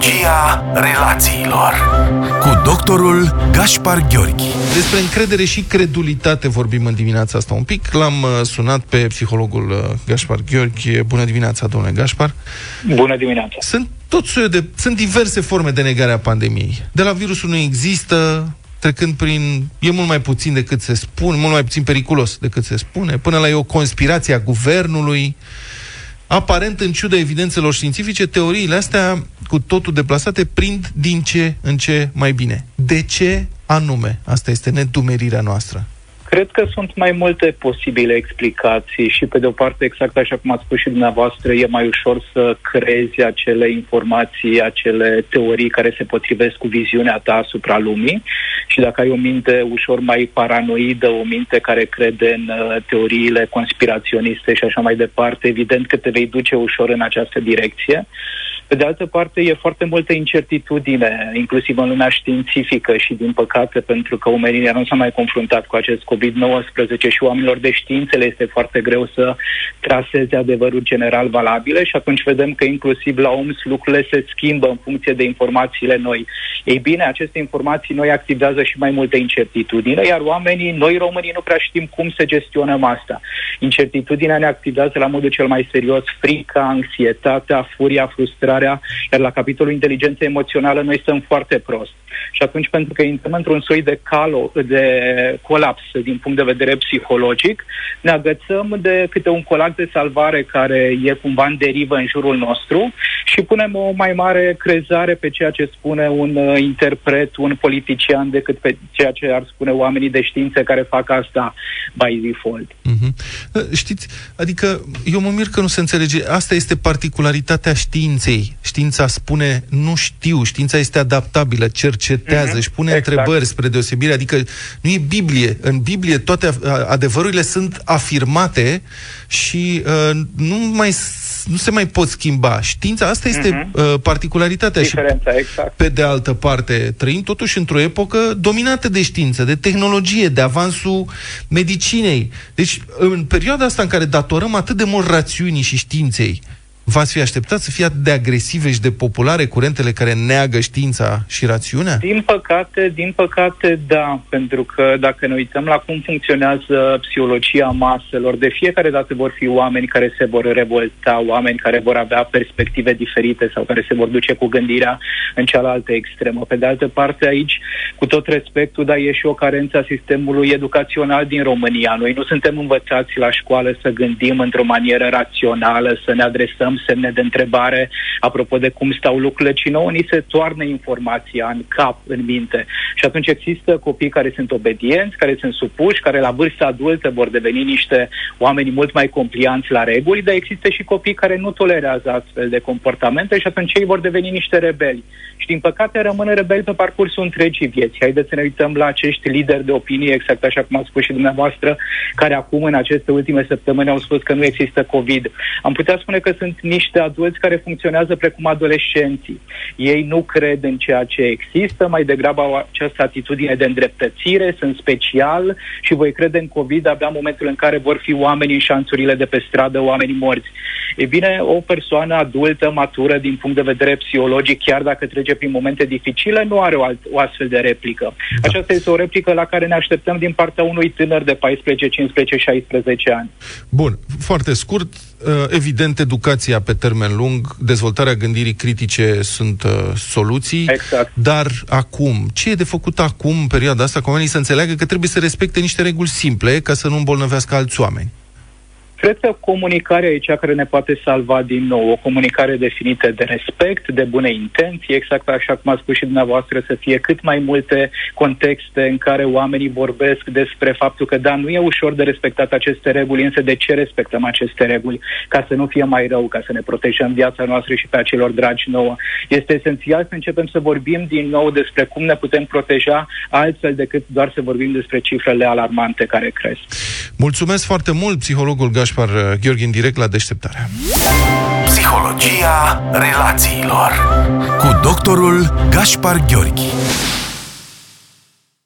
Psihologia relațiilor cu doctorul Gaspar Gheorghi. Despre încredere și credulitate vorbim în dimineața asta un pic. L-am uh, sunat pe psihologul uh, Gaspar Gheorghi. Bună dimineața, domnule Gaspar. Bună dimineața. Sunt tot soiul de... Sunt diverse forme de negare a pandemiei. De la virusul nu există, trecând prin... E mult mai puțin decât se spune, mult mai puțin periculos decât se spune, până la e o conspirație a guvernului, Aparent, în ciuda evidențelor științifice, teoriile astea, cu totul deplasate, prind din ce în ce mai bine. De ce anume? Asta este nedumerirea noastră. Cred că sunt mai multe posibile explicații și, pe de o parte, exact așa cum ați spus și dumneavoastră, e mai ușor să creezi acele informații, acele teorii care se potrivesc cu viziunea ta asupra lumii și dacă ai o minte ușor mai paranoidă, o minte care crede în uh, teoriile conspiraționiste și așa mai departe, evident că te vei duce ușor în această direcție. Pe de altă parte, e foarte multă incertitudine, inclusiv în lumea științifică și, din păcate, pentru că omenirea nu s-a mai confruntat cu acest COVID-19 și oamenilor de științe le este foarte greu să traseze adevărul general valabile și atunci vedem că inclusiv la OMS lucrurile se schimbă în funcție de informațiile noi. Ei bine, aceste informații noi activează și mai multe incertitudine, iar oamenii, noi românii, nu prea știm cum să gestionăm asta. Incertitudinea ne activează la modul cel mai serios frica, anxietatea, furia, frustrarea, comunicarea, iar la capitolul inteligență emoțională noi stăm foarte prost. Și atunci, pentru că intrăm într-un soi de, calo, de colaps din punct de vedere psihologic, ne agățăm de câte un colac de salvare care e cumva în derivă în jurul nostru și punem o mai mare crezare pe ceea ce spune un uh, interpret, un politician, decât pe ceea ce ar spune oamenii de știință care fac asta by default. Mm-hmm. Știți, adică eu mă mir că nu se înțelege. Asta este particularitatea științei. Știința spune nu știu, știința este adaptabilă, cercetează, mm-hmm. își pune exact. întrebări spre deosebire. Adică nu e Biblie. În Biblie toate adevărurile sunt afirmate și uh, nu mai nu se mai pot schimba. Știința, asta este uh-huh. uh, particularitatea. Diferența, și, exact. pe de altă parte, trăim totuși într-o epocă dominată de știință, de tehnologie, de avansul medicinei. Deci, în perioada asta în care datorăm atât de mult rațiunii și științei, V-ați fi așteptat să fie atât de agresive și de populare curentele care neagă știința și rațiunea? Din păcate, din păcate, da. Pentru că dacă ne uităm la cum funcționează psihologia maselor, de fiecare dată vor fi oameni care se vor revolta, oameni care vor avea perspective diferite sau care se vor duce cu gândirea în cealaltă extremă. Pe de altă parte, aici, cu tot respectul, dar e și o carență a sistemului educațional din România. Noi nu suntem învățați la școală să gândim într-o manieră rațională, să ne adresăm semne de întrebare apropo de cum stau lucrurile, ci nouă ni se toarnă informația în cap, în minte. Și atunci există copii care sunt obedienți, care sunt supuși, care la vârsta adultă vor deveni niște oameni mult mai complianți la reguli, dar există și copii care nu tolerează astfel de comportamente și atunci ei vor deveni niște rebeli. Și din păcate rămân rebeli pe parcursul întregii vieți. Haideți să ne uităm la acești lideri de opinie, exact așa cum ați spus și dumneavoastră, care acum în aceste ultime săptămâni au spus că nu există COVID. Am putea spune că sunt niște adulți care funcționează precum adolescenții. Ei nu cred în ceea ce există, mai degrabă au această atitudine de îndreptățire, sunt special și voi crede în COVID abia în momentul în care vor fi oameni în șanțurile de pe stradă, oamenii morți. E bine, o persoană adultă, matură din punct de vedere psihologic, chiar dacă trece prin momente dificile, nu are o, alt, o astfel de replică. Da. Aceasta este o replică la care ne așteptăm din partea unui tânăr de 14, 15, 16 ani. Bun, foarte scurt, uh, evident, educația pe termen lung, dezvoltarea gândirii critice sunt uh, soluții, exact. dar acum, ce e de făcut acum, în perioada asta, cu oamenii să înțeleagă că trebuie să respecte niște reguli simple ca să nu îmbolnăvească alți oameni? Cred că comunicarea e cea care ne poate salva din nou. O comunicare definită de respect, de bune intenții, exact așa cum a spus și dumneavoastră, să fie cât mai multe contexte în care oamenii vorbesc despre faptul că, da, nu e ușor de respectat aceste reguli, însă de ce respectăm aceste reguli? Ca să nu fie mai rău, ca să ne protejăm viața noastră și pe acelor dragi nouă. Este esențial să începem să vorbim din nou despre cum ne putem proteja altfel decât doar să vorbim despre cifrele alarmante care cresc. Mulțumesc foarte mult, psihologul Gaș Gașpar uh, Gheorghe în direct la deșteptarea. Psihologia relațiilor cu doctorul Gașpar Gheorghi.